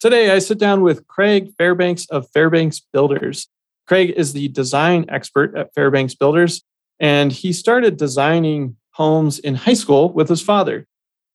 Today, I sit down with Craig Fairbanks of Fairbanks Builders. Craig is the design expert at Fairbanks Builders, and he started designing homes in high school with his father.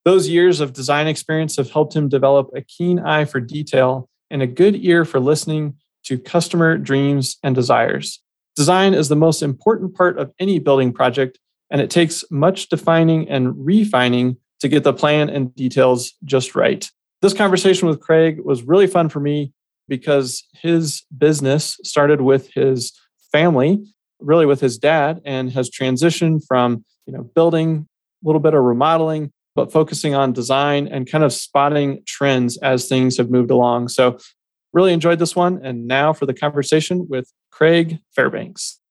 Those years of design experience have helped him develop a keen eye for detail and a good ear for listening to customer dreams and desires. Design is the most important part of any building project, and it takes much defining and refining to get the plan and details just right. This conversation with Craig was really fun for me because his business started with his family, really with his dad, and has transitioned from you know building a little bit of remodeling, but focusing on design and kind of spotting trends as things have moved along. So really enjoyed this one. And now for the conversation with Craig Fairbanks.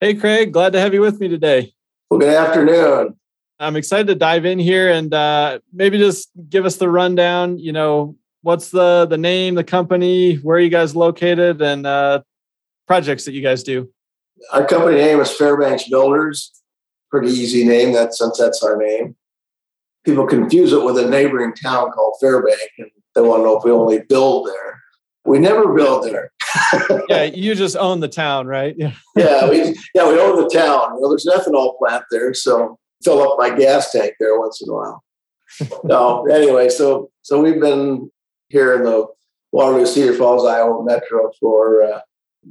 Hey, Craig, glad to have you with me today. Well, good afternoon. I'm excited to dive in here and uh, maybe just give us the rundown. You know, what's the the name, the company, where are you guys located, and uh, projects that you guys do? Our company name is Fairbanks Builders. Pretty easy name. That since that's our name. People confuse it with a neighboring town called Fairbank, and they want to know if we only build there. We never build there. yeah, you just own the town, right? Yeah. yeah, we yeah we own the town. Well, there's an ethanol plant there, so fill up my gas tank there once in a while. no, anyway, so so we've been here in the Waterloo Cedar Falls, Iowa metro for uh,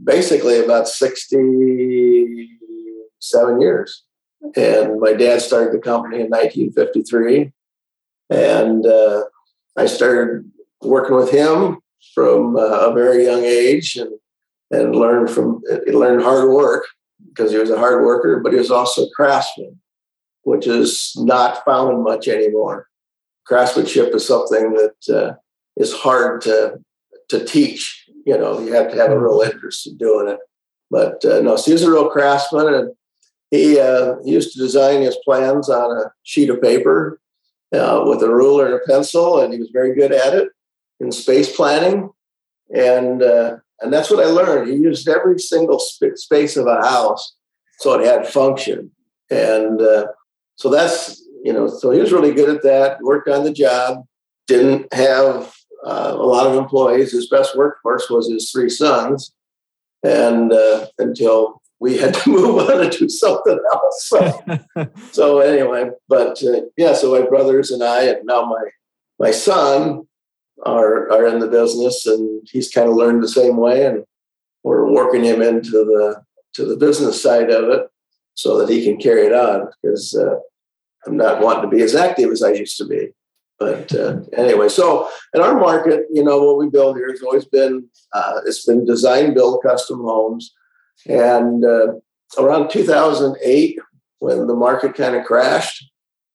basically about 67 years. And my dad started the company in 1953. And uh, I started working with him from uh, a very young age and, and learned from learned hard work because he was a hard worker, but he was also a craftsman which is not found much anymore. Craftsmanship is something that uh, is hard to to teach. You know, you have to have a real interest in doing it. But uh, no, so he's a real craftsman, and he, uh, he used to design his plans on a sheet of paper uh, with a ruler and a pencil, and he was very good at it in space planning. And uh, and that's what I learned. He used every single sp- space of a house so it had function. And uh, so that's, you know, so he was really good at that, worked on the job, didn't have uh, a lot of employees. His best workforce was his three sons. And uh, until we had to move on and do something else. So, so anyway, but uh, yeah, so my brothers and I, and now my my son are are in the business, and he's kind of learned the same way, and we're working him into the to the business side of it so that he can carry it on because uh, I'm not wanting to be as active as I used to be. But uh, anyway, so in our market, you know, what we build here has always been uh, it's been design, build, custom homes, and uh, around 2008, when the market kind of crashed,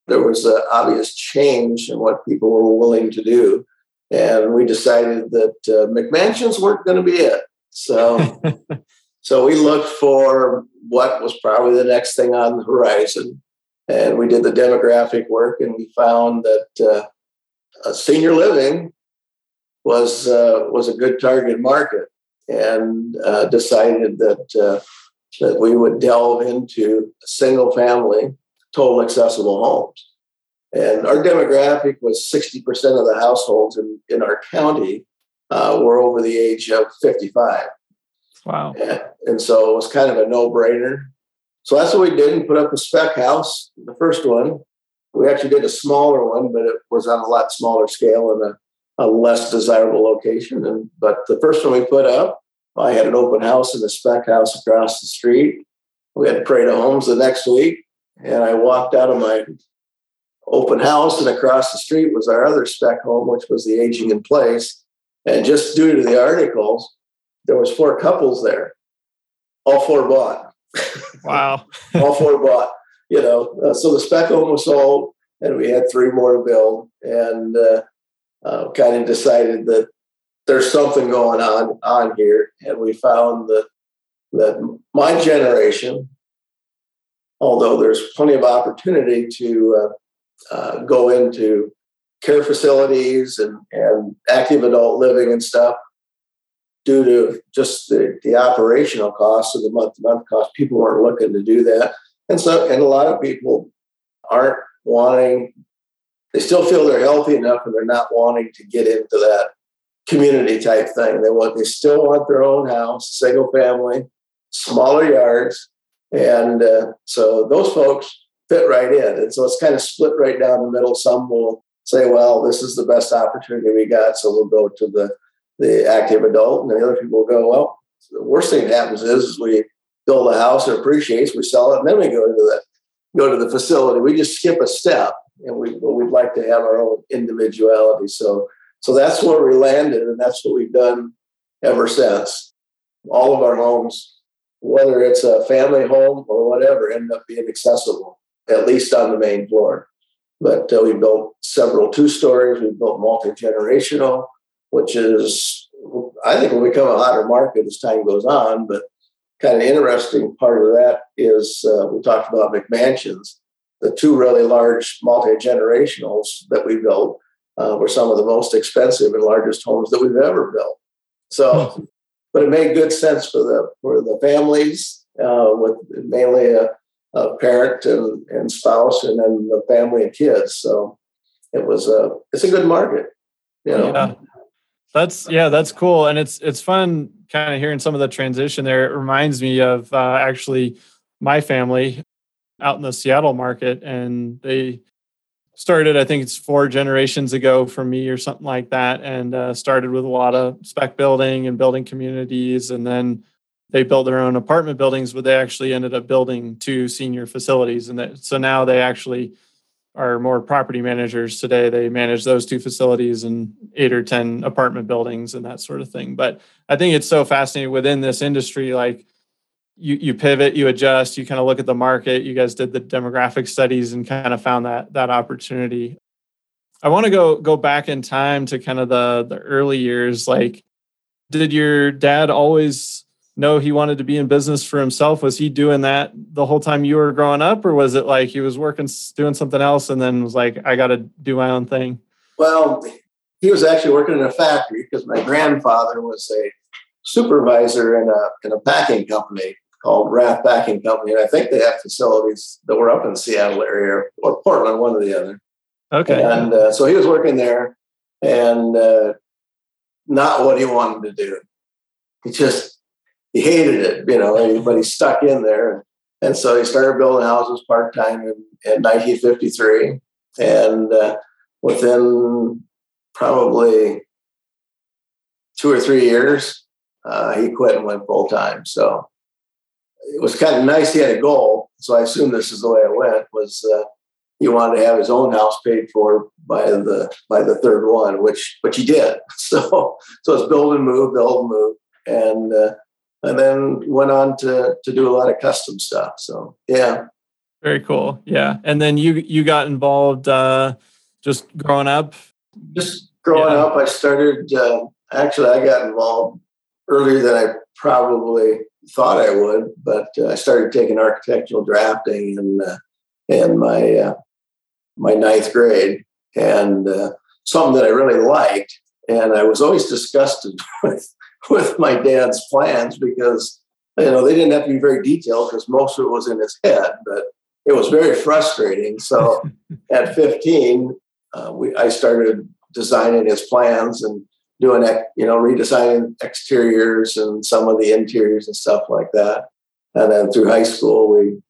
there was an obvious change in what people were willing to do, and we decided that uh, McMansions weren't going to be it. So So we looked for what was probably the next thing on the horizon. And we did the demographic work and we found that uh, senior living was, uh, was a good target market and uh, decided that, uh, that we would delve into single family, total accessible homes. And our demographic was 60% of the households in, in our county uh, were over the age of 55. Wow. And, so it was kind of a no brainer. So that's what we did and put up a spec house, the first one. We actually did a smaller one, but it was on a lot smaller scale and a a less desirable location. And but the first one we put up, I had an open house in the spec house across the street. We had Parade of Homes the next week, and I walked out of my open house, and across the street was our other spec home, which was the aging in place. And just due to the articles, there was four couples there. All four bought. Wow. All four bought. You know, uh, so the spec home was sold, and we had three more to build, and uh, uh, kind of decided that there's something going on on here, and we found that that my generation, although there's plenty of opportunity to uh, uh, go into care facilities and, and active adult living and stuff, due to just the, the operational costs of the month to month cost, people weren't looking to do that. And so, and a lot of people aren't wanting, they still feel they're healthy enough and they're not wanting to get into that community type thing. They want, they still want their own house, single family, smaller yards. And uh, so those folks fit right in. And so it's kind of split right down the middle. Some will say, well, this is the best opportunity we got. So we'll go to the, the active adult. And the other people go, well, the worst thing that happens is, is we build a house, it appreciates, we sell it, and then we go to the go to the facility. We just skip a step, and we we'd like to have our own individuality. So so that's where we landed, and that's what we've done ever since. All of our homes, whether it's a family home or whatever, end up being accessible, at least on the main floor. But uh, we built several two stories. We built multi generational, which is, I think, will become a hotter market as time goes on. But kind of interesting part of that is uh, we talked about McMansions. The two really large multi generationals that we built uh, were some of the most expensive and largest homes that we've ever built. So, hmm. but it made good sense for the for the families uh, with mainly a, a parent and, and, spouse, and then the family and kids. So, it was a it's a good market. You know. Yeah. That's yeah, that's cool, and it's it's fun kind of hearing some of the transition there. It reminds me of uh, actually my family out in the Seattle market, and they started i think it's four generations ago for me or something like that and uh, started with a lot of spec building and building communities and then they built their own apartment buildings but they actually ended up building two senior facilities and that, so now they actually are more property managers today they manage those two facilities and eight or ten apartment buildings and that sort of thing but i think it's so fascinating within this industry like you you pivot, you adjust, you kind of look at the market. You guys did the demographic studies and kind of found that that opportunity. I want to go go back in time to kind of the the early years. Like, did your dad always know he wanted to be in business for himself? Was he doing that the whole time you were growing up, or was it like he was working doing something else and then was like, I got to do my own thing? Well, he was actually working in a factory because my grandfather was a supervisor in a in a packing company called Rath Packing Company, and I think they have facilities that were up in the Seattle area or Portland, one or the other. Okay. And uh, so he was working there, and uh, not what he wanted to do. He just he hated it, you know. But he stuck in there, and so he started building houses part time in, in 1953, and uh, within probably two or three years, uh, he quit and went full time. So it was kind of nice. He had a goal, so I assume this is the way it went. Was uh, he wanted to have his own house paid for by the by the third one, which which he did. So so it's build and move, build and move, and uh, and then went on to to do a lot of custom stuff. So yeah, very cool. Yeah, and then you you got involved uh, just growing up. Just growing yeah. up, I started. Uh, actually, I got involved earlier than I probably thought I would, but uh, I started taking architectural drafting in uh, in my uh, my ninth grade, and uh, something that I really liked. And I was always disgusted with with my dad's plans because you know they didn't have to be very detailed because most of it was in his head, but it was very frustrating. So at 15, uh, we I started designing his plans and doing it you know redesigning exteriors and some of the interiors and stuff like that. And then through high school, we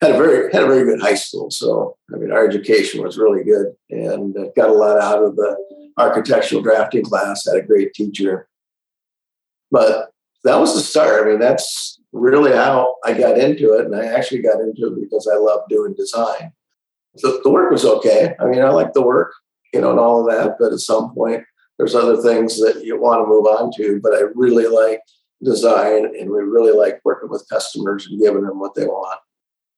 had a very had a very good high school. So I mean, our education was really good and got a lot out of the architectural drafting class, had a great teacher. But that was the start. I mean, that's really how I got into it. And I actually got into it because I love doing design. The, work was okay. I mean, I like the work, you know, and all of that. But at some point, there's other things that you want to move on to. But I really like design and we really like working with customers and giving them what they want.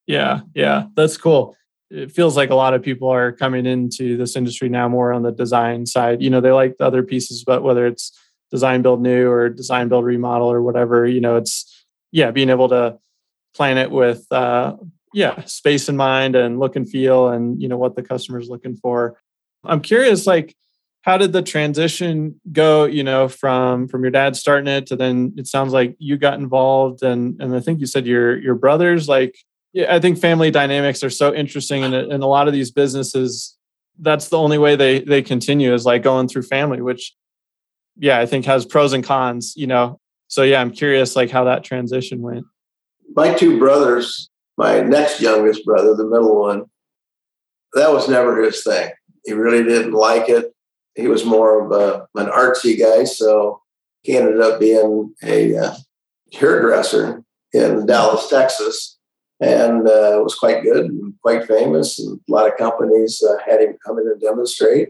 Yeah, yeah, that's cool. It feels like a lot of people are coming into this industry now more on the design side. You know, they like the other pieces, but whether it's design build new or design build remodel or whatever, you know, it's yeah, being able to plan it with uh yeah, space in mind and look and feel and you know what the customer's looking for. I'm curious like how did the transition go you know from from your dad starting it to then it sounds like you got involved and and i think you said your your brothers like yeah i think family dynamics are so interesting and in a lot of these businesses that's the only way they they continue is like going through family which yeah i think has pros and cons you know so yeah i'm curious like how that transition went my two brothers my next youngest brother the middle one that was never his thing he really didn't like it he was more of a, an artsy guy, so he ended up being a uh, hairdresser in Dallas, Texas, and uh, was quite good and quite famous. And a lot of companies uh, had him come in and demonstrate.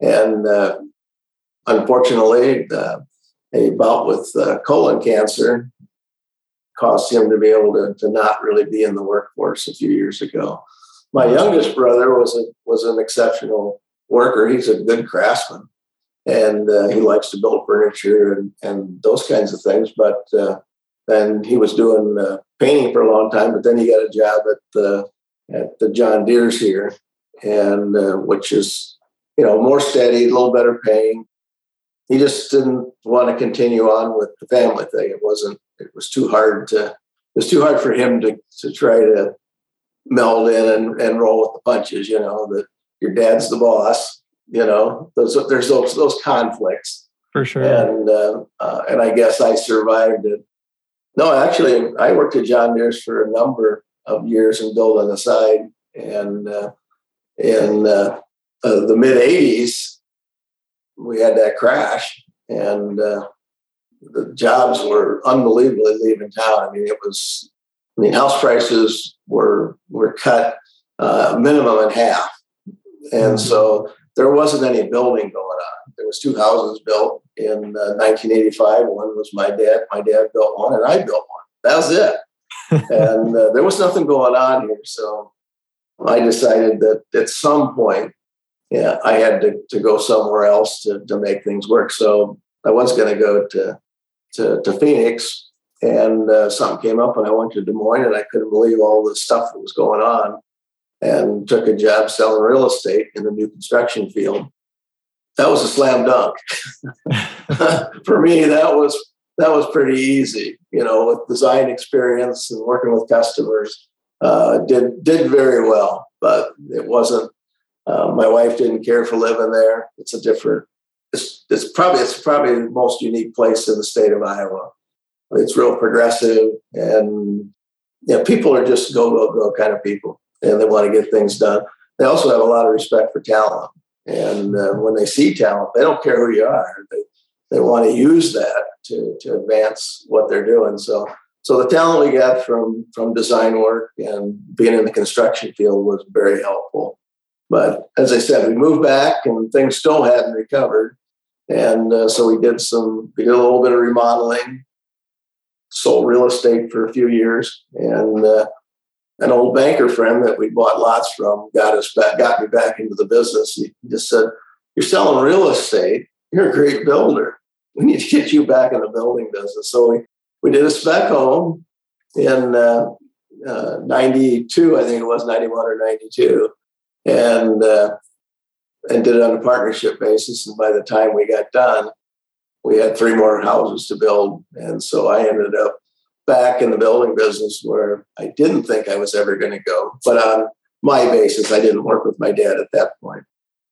And uh, unfortunately, a bout with uh, colon cancer caused him to be able to, to not really be in the workforce a few years ago. My youngest brother was a, was an exceptional worker. He's a good craftsman, and uh, he likes to build furniture and, and those kinds of things. But uh, then he was doing uh, painting for a long time. But then he got a job at the at the John Deere's here, and uh, which is you know more steady, a little better paying. He just didn't want to continue on with the family thing. It wasn't. It was too hard to. It was too hard for him to to try to meld in and, and roll with the punches. You know that your dad's the boss. You know, those there's those those conflicts for sure. And uh, uh, and I guess I survived it. No, actually, I worked at John Deere's for a number of years and built on the side. And uh, in uh, uh, the mid '80s, we had that crash, and uh, the jobs were unbelievably leaving town. I mean, it was. I mean, house prices were were cut minimum in half and mm-hmm. so there wasn't any building going on. There was two houses built in uh, 1985. One was my dad. My dad built one, and I built one. That was it. and uh, there was nothing going on here. So I decided that at some point, yeah, I had to, to go somewhere else to, to make things work. So I was going to go to, to, to Phoenix, and uh, something came up, and I went to Des Moines, and I couldn't believe all the stuff that was going on and took a job selling real estate in the new construction field. That was a slam dunk. For me, that was that was pretty easy. You know, with design experience and working with customers, uh, did did very well. But it wasn't. Uh, my wife didn't care for living there. It's a different. It's, it's probably it's probably the most unique place in the state of Iowa. It's real progressive, and yeah, people are just go go go kind of people and they want to get things done. They also have a lot of respect for talent. And uh, when they see talent, they don't care who you are. They, they want to use that to, to advance what they're doing. So, so the talent we got from, from design work and being in the construction field was very helpful. But as I said, we moved back and things still hadn't recovered. And uh, so we did some, we did a little bit of remodeling, sold real estate for a few years, and uh, an old banker friend that we bought lots from got us back, got me back into the business. He just said, "You're selling real estate. You're a great builder. We need to get you back in the building business." So we we did a spec home in uh, uh, '92, I think it was '91 or '92, and uh, and did it on a partnership basis. And by the time we got done, we had three more houses to build, and so I ended up back in the building business where I didn't think I was ever going to go. But on my basis, I didn't work with my dad at that point.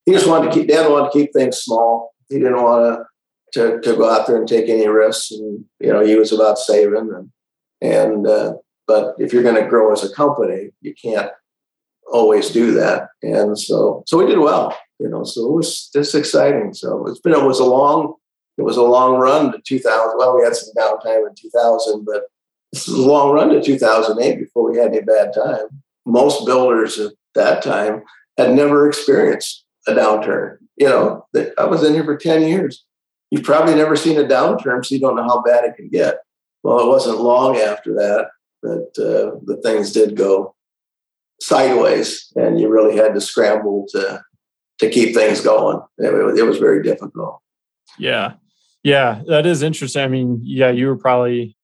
He just wanted to keep, dad wanted to keep things small. He didn't want to, to, to go out there and take any risks. And, you know, he was about saving. And, and, uh, but if you're going to grow as a company, you can't always do that. And so, so we did well. You know, so it was this exciting. So it's been it was a long it was a long run to 2000. Well, we had some downtime in 2000, but this was a long run to 2008 before we had any bad time. Most builders at that time had never experienced a downturn. You know, I was in here for 10 years. You've probably never seen a downturn, so you don't know how bad it can get. Well, it wasn't long after that that uh, the things did go sideways, and you really had to scramble to to keep things going. It, it was very difficult. Yeah, yeah, that is interesting. I mean, yeah, you were probably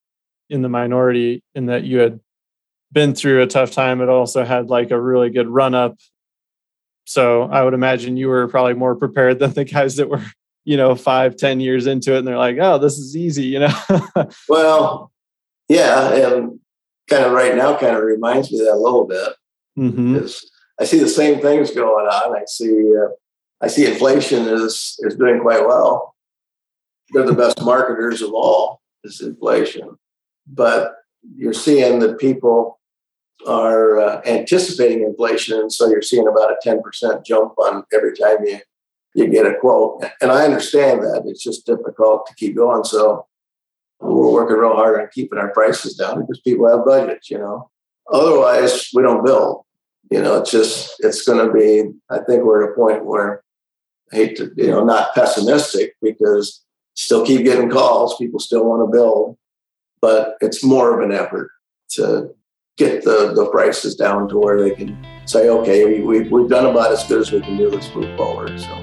in the minority in that you had been through a tough time. It also had like a really good run up. So I would imagine you were probably more prepared than the guys that were, you know, five, ten years into it, and they're like, "Oh, this is easy," you know. well, yeah, and kind of right now kind of reminds me that a little bit. Mm-hmm. I see the same things going on. I see uh, I see inflation is is doing quite well. They're the best marketers of all is inflation, but you're seeing that people are uh, anticipating inflation, and so you're seeing about a ten percent jump on every time you you get a quote. And I understand that it's just difficult to keep going. So we're working real hard on keeping our prices down because people have budgets, you know. Otherwise, we don't build. You know, it's just it's going to be. I think we're at a point where I hate to, you know, not pessimistic because still keep getting calls. People still want to build, but it's more of an effort to get the, the prices down to where they can say, okay, we, we've done about as good as we can do. Let's move forward. So.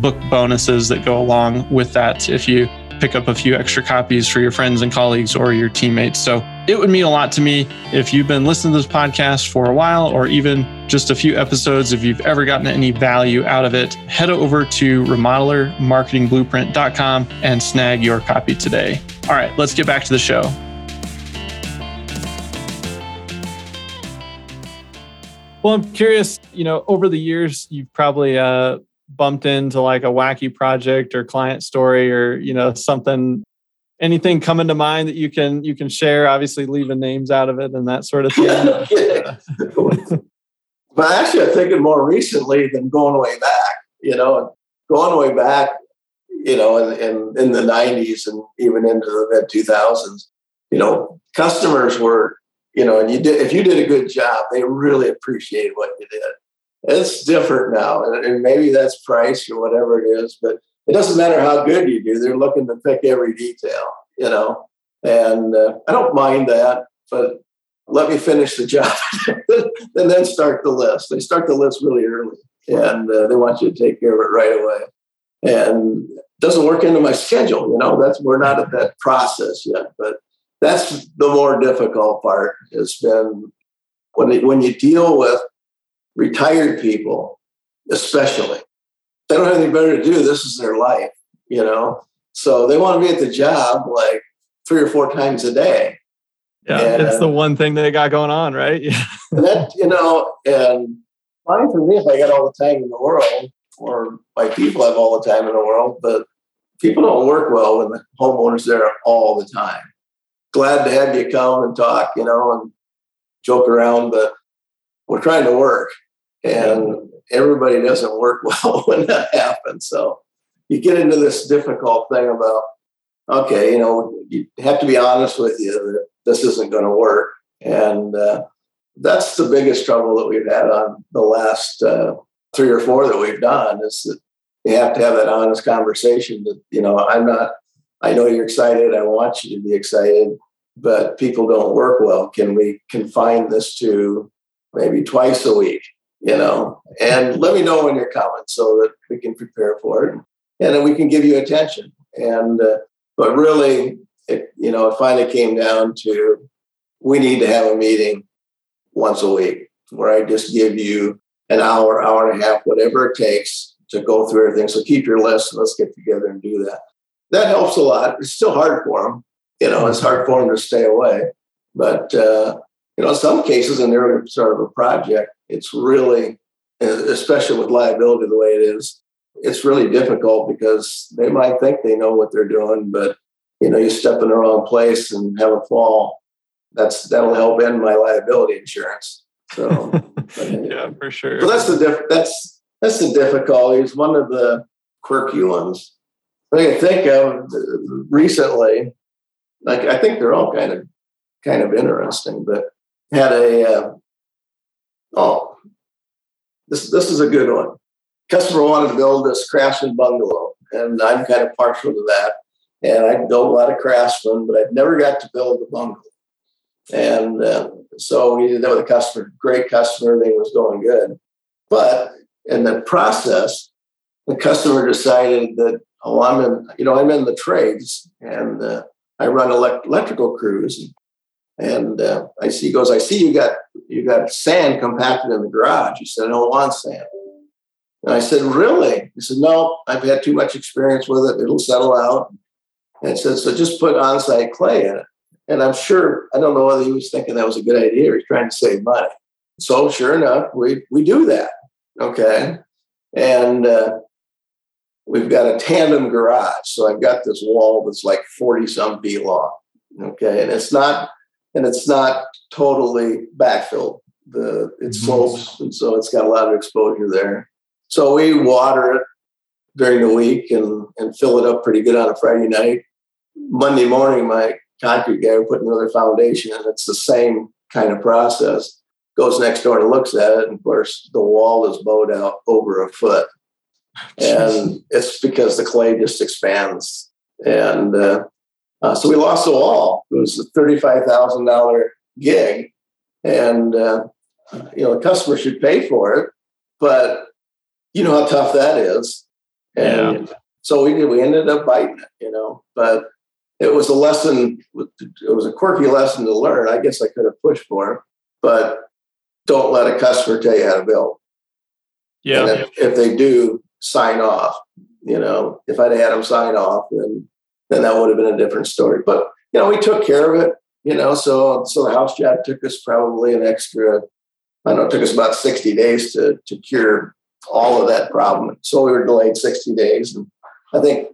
book bonuses that go along with that if you pick up a few extra copies for your friends and colleagues or your teammates. So it would mean a lot to me if you've been listening to this podcast for a while or even just a few episodes. If you've ever gotten any value out of it, head over to remodelermarketingblueprint.com and snag your copy today. All right, let's get back to the show. Well, I'm curious, you know, over the years, you've probably uh, bumped into like a wacky project or client story or you know something anything coming to mind that you can you can share obviously leaving names out of it and that sort of thing. But actually i'm thinking more recently than going way back you know going way back you know in, in, in the 90s and even into the mid 2000s you know customers were you know and you did if you did a good job they really appreciated what you did it's different now, and, maybe that's price or whatever it is. But it doesn't matter how good you do; they're looking to pick every detail, you know. And uh, I don't mind that, but let me finish the job and then start the list. They start the list really early, and uh, they want you to take care of it right away. And it doesn't work into my schedule, you know. That's we're not at that process yet, but that's the more difficult part. Has been when when you deal with retired people, especially. They don't have anything better to do. This is their life, you know? So they want to be at the job like three or four times a day. Yeah, and, it's the uh, one thing they got going on, right? Yeah. that, you know, and fine for me if I got all the time in the world, or my people have all the time in the world, but people don't work well when the homeowner's there all the time. Glad to have you come and talk, you know, and joke around, but we're trying to work and everybody doesn't work well when that happens. So you get into this difficult thing about, okay, you know, you have to be honest with you that this isn't going to work. And uh, that's the biggest trouble that we've had on the last uh, three or four that we've done is that you have to have that honest conversation that, you know, I'm not, I know you're excited. I want you to be excited. but people don't work well. Can we confine this to maybe twice a week? You know, and let me know when you're coming so that we can prepare for it, and then we can give you attention. And uh, but really, it you know, it finally came down to we need to have a meeting once a week where I just give you an hour, hour and a half, whatever it takes to go through everything. So keep your list. Let's get together and do that. That helps a lot. It's still hard for them. You know, it's hard for them to stay away. But, uh, you know, in some cases, in their sort of a project, it's really, especially with liability the way it is, it's really difficult because they might think they know what they're doing, but, you know, you step in the wrong place and have a fall. That's that'll help end my liability insurance. So yeah, for sure. So that's the diff- that's that's the difficulties. One of the quirky ones I can think of recently. Like I think they're all kind of kind of interesting, but had a uh, oh this this is a good one. Customer wanted to build this craftsman bungalow, and I'm kind of partial to that. And I built a lot of craftsmen, but I've never got to build the bungalow. And uh, so we did that with a customer, great customer, everything was going good. But in the process, the customer decided that, oh, I'm in, you know, I'm in the trades and uh, I run elect- electrical crews. And uh, I see, he goes, I see you got you got sand compacted in the garage. He said, I don't want sand. And I said, Really? He said, No, I've had too much experience with it. It'll settle out. And I said, So just put on site clay in it. And I'm sure, I don't know whether he was thinking that was a good idea or he's trying to save money. So sure enough, we, we do that. Okay. And uh, we've got a tandem garage. So I've got this wall that's like 40 some feet long. Okay. And it's not, and it's not totally backfilled. The it mm-hmm. slopes, and so it's got a lot of exposure there. So we water it during the week and, and fill it up pretty good on a Friday night. Monday morning, my concrete guy put another foundation and it's the same kind of process. Goes next door and looks at it, and of course the wall is bowed out over a foot, and it's because the clay just expands. And uh, uh, so we lost the wall. It was a thirty-five thousand dollar gig, and uh, you know the customer should pay for it, but you know how tough that is. And yeah. so we did. We ended up biting it, you know, but it was a lesson. It was a quirky lesson to learn. I guess I could have pushed more, but don't let a customer tell you how to build. Yeah. If, if, they do, sign off. You know, if I'd had them sign off, then then that would have been a different story. But you know, we took care of it. You know, so so the house job took us probably an extra. I don't know. It took us about sixty days to to cure all of that problem. So we were delayed sixty days, and I think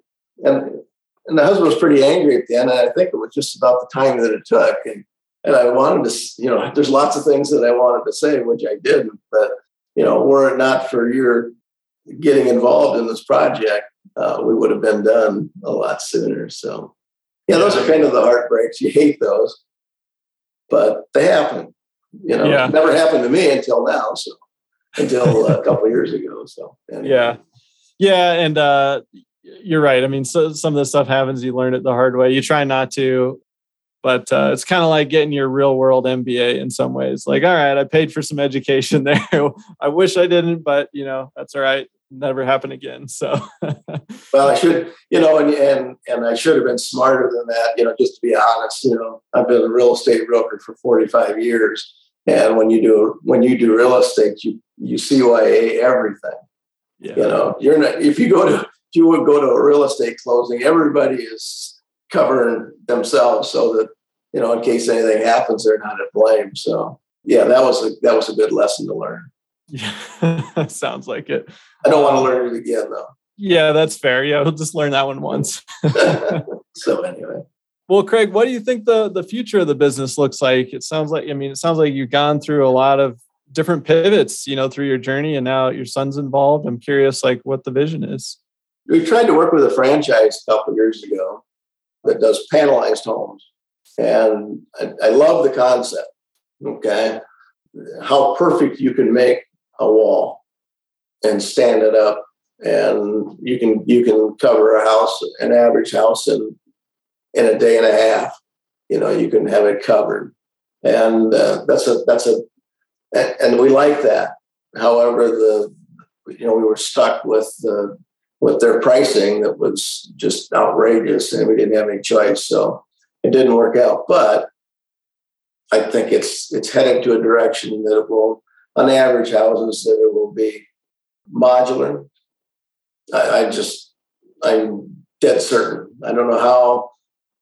and and the husband was pretty angry at the end. And I think it was just about the time that it took. And, and I wanted to, you know, there's lots of things that I wanted to say, which I didn't. But, you know, were it not for your getting involved in this project, uh, we would have been done a lot sooner. So, yeah, those are kind of the heartbreaks. You hate those, but they happen. You know, yeah. never happened to me until now. So, until a couple years ago. So, anyway. yeah. Yeah. And, uh, you're right. I mean, so, some of the stuff happens, you learn it the hard way. You try not to, but uh, it's kind of like getting your real world MBA in some ways. Like, all right, I paid for some education there. I wish I didn't, but you know, that's all right. Never happen again. So, well, I should, you know, and, and and I should have been smarter than that. You know, just to be honest, you know, I've been a real estate broker for 45 years, and when you do when you do real estate, you you CYA everything. Yeah. You know, you're not if you go to if you would go to a real estate closing, everybody is covering themselves so that you know in case anything happens, they're not at blame. So yeah, that was a that was a good lesson to learn. Yeah, sounds like it. I don't want to um, learn it again though. Yeah, that's fair. Yeah, we'll just learn that one once. so anyway. Well, Craig, what do you think the the future of the business looks like? It sounds like I mean, it sounds like you've gone through a lot of different pivots, you know, through your journey and now your son's involved. I'm curious like what the vision is we tried to work with a franchise a couple years ago that does panelized homes. And I, I love the concept. Okay. How perfect you can make a wall and stand it up. And you can you can cover a house, an average house in in a day and a half. you know, you can have it covered. And uh, that's a, that's a, and we like that. However, the, you know, we were stuck with the, with their pricing that was just outrageous and we didn't have any choice. So it didn't work out. But I think it's, it's headed to a direction that it will, on average houses, that it will be modular. I, I just, I'm dead certain. I don't know how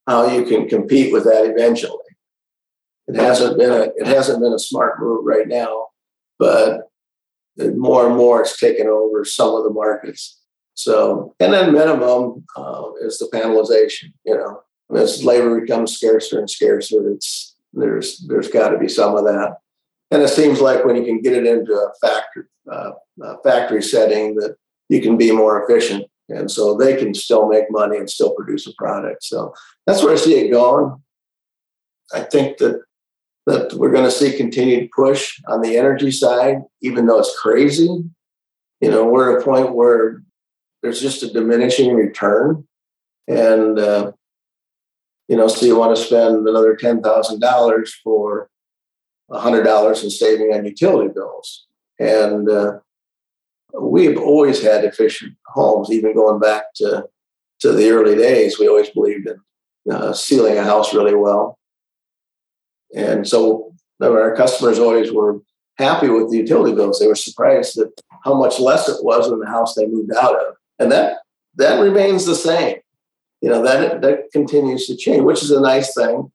how you can compete with that eventually. It hasn't been a it hasn't been a smart move right now, but more and more it's taken over some of the markets. So, and then minimum uh, is the panelization. You know, as labor becomes scarcer and scarcer, it's there's there's got to be some of that. And it seems like when you can get it into a factory uh, a factory setting, that you can be more efficient and so they can still make money and still produce a product. So that's where I see it going. I think that that we're going to see continued push on the energy side, even though it's crazy. You know, we're at a point where there's just a diminishing return, and uh, you know, so you want to spend another ten thousand dollars for hundred dollars in saving on utility bills, and uh, we've always had efficient homes, even going back to, to the early days. We always believed in uh, sealing a house really well. And so our customers always were happy with the utility bills. They were surprised at how much less it was than the house they moved out of. And that that remains the same. You know, that that continues to change, which is a nice thing.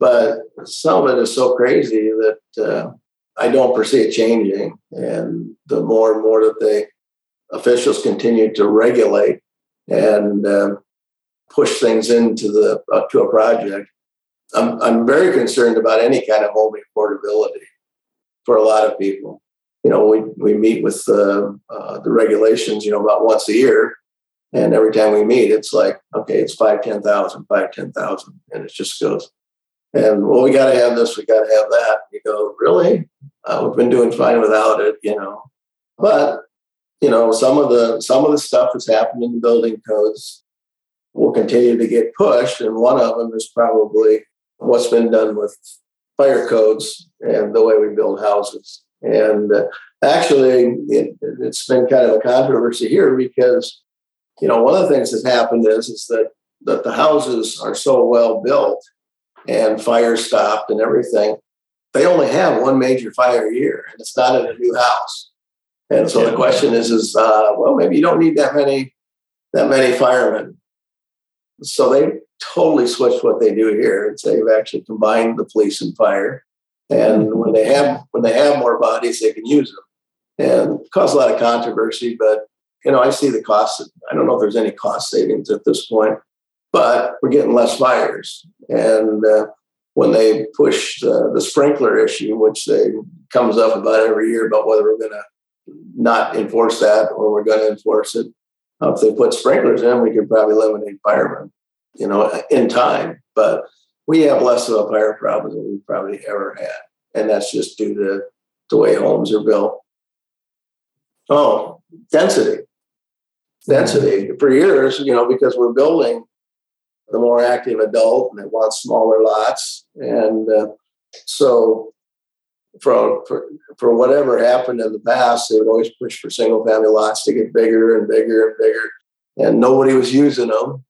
But some of it is so crazy that uh, I don't foresee it changing. And the more and more that the officials continue to regulate and um, push things into the uh, to a project, I'm I'm very concerned about any kind of home affordability for a lot of people. You know, we we meet with the uh, the regulations, you know, about once a year, and every time we meet, it's like, okay, it's five ten thousand, five ten thousand, and it just goes and well, we got to have this, we got to have that. You go, really? Uh, we've been doing fine without it, you know. But you know, some of the some of the stuff that's happened in the building codes will continue to get pushed, and one of them is probably what's been done with fire codes and the way we build houses. And uh, actually, it, has been kind of a controversy here because you know one of the things that's happened is is that that the houses are so well built and fire stopped and everything. They only have one major fire a year, and it's not in a new house. And so the question is, is uh, well, maybe you don't need that many that many firemen. So they totally switched what they do here, and say they've actually combined the police and fire. And when they have when they have more bodies, they can use them, and cause a lot of controversy. But you know, I see the cost. I don't know if there's any cost savings at this point but we're getting less fires. And uh, when they push the, the, sprinkler issue, which they comes up about every year about whether we're going to not enforce that or we're going to enforce it. Uh, if they put sprinklers in, we could probably eliminate firemen, you know, in time. But we have less of a fire problem than we've probably ever had, and that's just due to the way homes are built. Oh, density, density. For years, you know, because we're building the more active adult and they want smaller lots. And uh, so for, for, for whatever happened in the past, they would always push for single family lots to get bigger and bigger and bigger. And nobody was using them.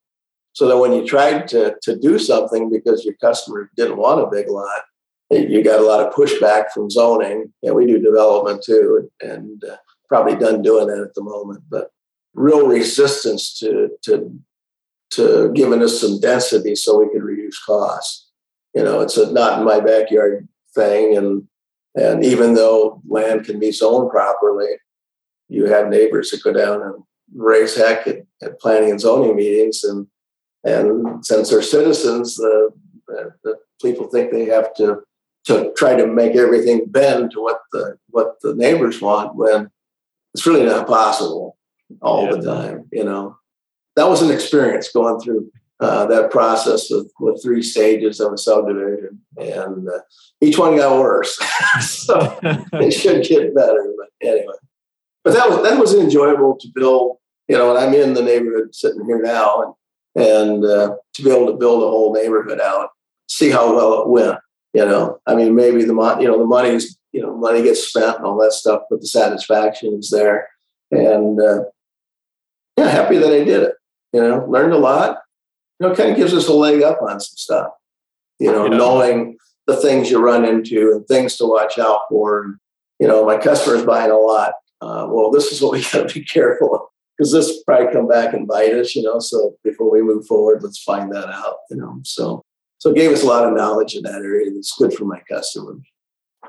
So that when you tried to, to do something because your customer didn't want a big lot, you got a lot of pushback from zoning. And we do development too, and uh, probably done doing that at the moment. But real resistance to, to to giving us some density so we could reduce costs. You know, it's a not in my backyard thing, and and even though land can be zoned properly, you have neighbors that go down and raise heck at, at planning and zoning meetings, and and since they're citizens, the, the, the people think they have to to try to make everything bend to what the what the neighbors want when it's really not possible all yeah. the time, you know that was an experience going through uh, that process with, with three stages of a subdivision, and uh, each one got worse. so it should get better, but anyway. But that was that was enjoyable to build. You know, and I'm in the neighborhood sitting here now, and and uh, to be able to build a whole neighborhood out see how well it went. You know, I mean, maybe the money, you know, the money's, you know, money gets spent and all that stuff, but the satisfaction is there. And uh, yeah, happy that I did it. You know, learned a lot. You know, kind of gives us a leg up on some stuff. You know, knowing the things you run into and things to watch out for. And, you know, my customer's buying a lot. Uh, well, this is what we got to be careful of because this probably come back and bite us. You know, so before we move forward, let's find that out. You know, so so it gave us a lot of knowledge in that area. That's good for my customers.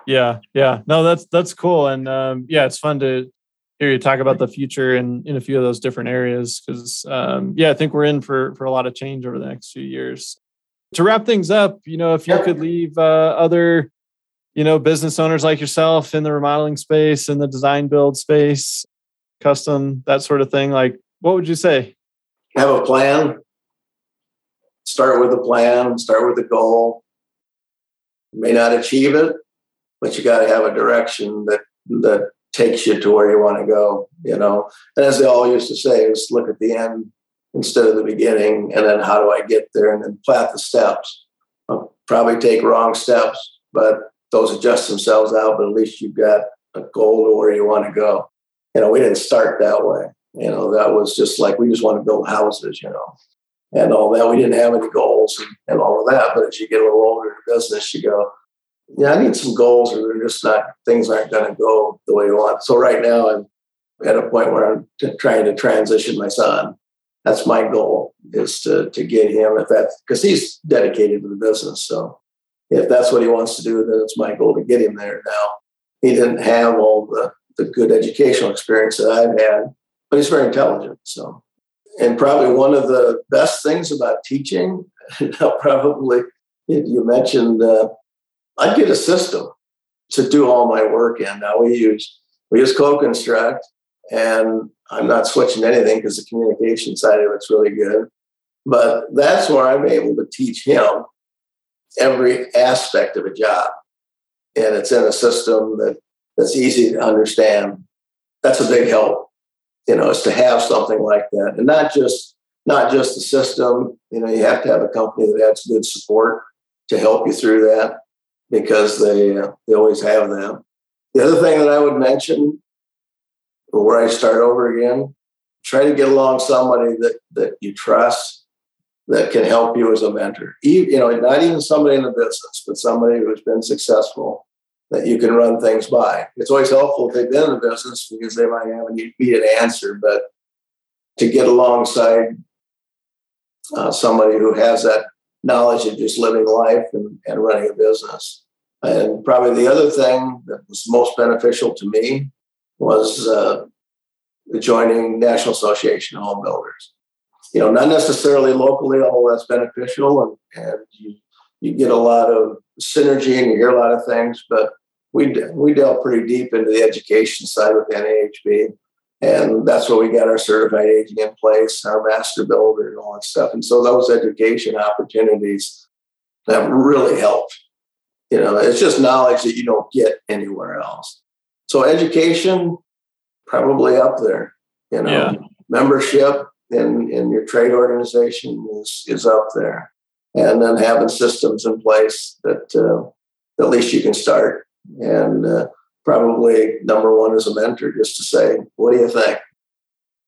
Yeah, yeah, no, that's that's cool, and um, yeah, it's fun to hear you talk about the future in in a few of those different areas because um, yeah, I think we're in for for a lot of change over the next few years. To wrap things up, you know, if you could leave uh, other you know business owners like yourself in the remodeling space in the design build space custom that sort of thing like what would you say have a plan start with a plan, start with a goal. You may not achieve it, but you got to have a direction that that takes you to where you want to go. You know, and as they all used to say, is look at the end instead of the beginning, and then how do I get there, and then plat the steps. I'll probably take wrong steps, but those adjust themselves out. But at least you've got a goal to where you want to go. You know, we didn't start that way. You know, that was just like we just want to build houses. You know, and all that. We didn't have any goals and, and all of that. But as you get a little older in business, you go, yeah, I need some goals, or they're just not things aren't going to go the way you want. So right now, I'm at a point where I'm t- trying to transition my son. That's my goal is to to get him if that because he's dedicated to the business. So if that's what he wants to do, then it's my goal to get him there. Now he didn't have all the the good educational experience that I've had, but he's very intelligent. So and probably one of the best things about teaching, probably you mentioned, uh, I get a system to do all my work in. Now we use we use CoConstruct, and I'm not switching anything because the communication side of it's really good. But that's where I'm able to teach him every aspect of a job, and it's in a system that that's easy to understand. That's a big help you know, is to have something like that, and not just not just the system. You know, you have to have a company that has good support to help you through that because they uh, they always have them. The other thing that I would mention, where I start over again, try to get along somebody that that you trust that can help you as a mentor. You know, not even somebody in the business, but somebody who's been successful that you can run things by. It's always helpful if they've been in the business because they might have an answer, but to get alongside uh, somebody who has that knowledge of just living life and, and running a business. And probably the other thing that was most beneficial to me was uh, joining National Association of Home Builders. You know, not necessarily locally, although that's beneficial, and, and you, you get a lot of synergy and you hear a lot of things, but we we delve pretty deep into the education side with NAHB, and that's where we got our certified aging in place, our master builder, and all that stuff. And so those education opportunities have really helped. You know, it's just knowledge that you don't get anywhere else. So education, probably up there. You know, yeah. membership in in your trade organization is is up there and then having systems in place that uh, at least you can start. And uh, probably number one is a mentor, just to say, "What do you think?"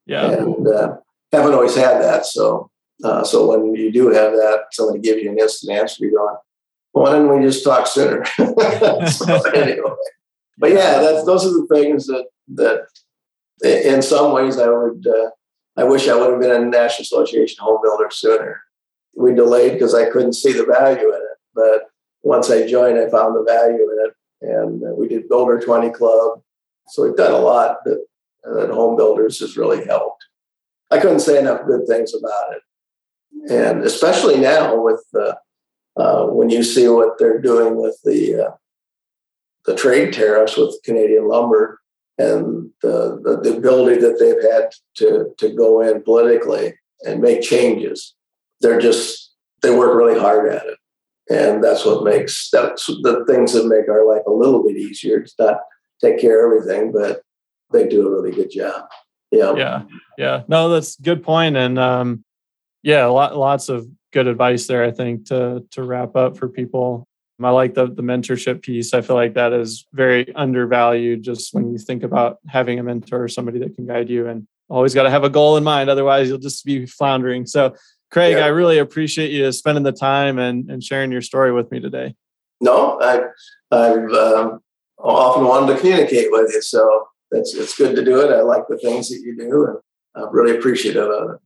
Yeah, and uh, haven't always had that. So, uh, so when you do have that, somebody gives you an instant answer. You're going, "Why didn't we just talk sooner?" so, anyway, but yeah, that's those are the things that that in some ways I would. Uh, I wish I would have been in the National Association Home Builder sooner we delayed because I couldn't see the value in it. But once I joined, I found the value in it. And uh, we did Builder 20 Club. So we've done a lot that, that home builders has really helped. I couldn't say enough good things about it. And especially now with uh, uh, when you see what they're doing with the uh, the trade tariffs with Canadian lumber and the, the, the ability that they've had to, to go in politically and make changes they're just they work really hard at it and that's what makes that's the things that make our life a little bit easier it's not take care of everything but they do a really good job yeah yeah yeah no that's good point and um yeah lot, lots of good advice there, I think, to to wrap up for people. I like the the mentorship piece. I feel like that is very undervalued just when you think about having a mentor or somebody that can guide you and always got to have a goal in mind. Otherwise you'll just be floundering. So Craig, yeah. I really appreciate you spending the time and, and sharing your story with me today. No, I, I've um, often wanted to communicate with you. So it's, it's good to do it. I like the things that you do and I'm really appreciative of it.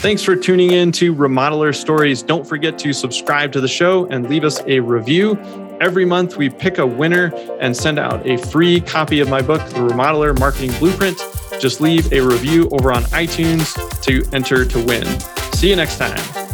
Thanks for tuning in to Remodeler Stories. Don't forget to subscribe to the show and leave us a review. Every month, we pick a winner and send out a free copy of my book, The Remodeler Marketing Blueprint. Just leave a review over on iTunes to enter to win. See you next time.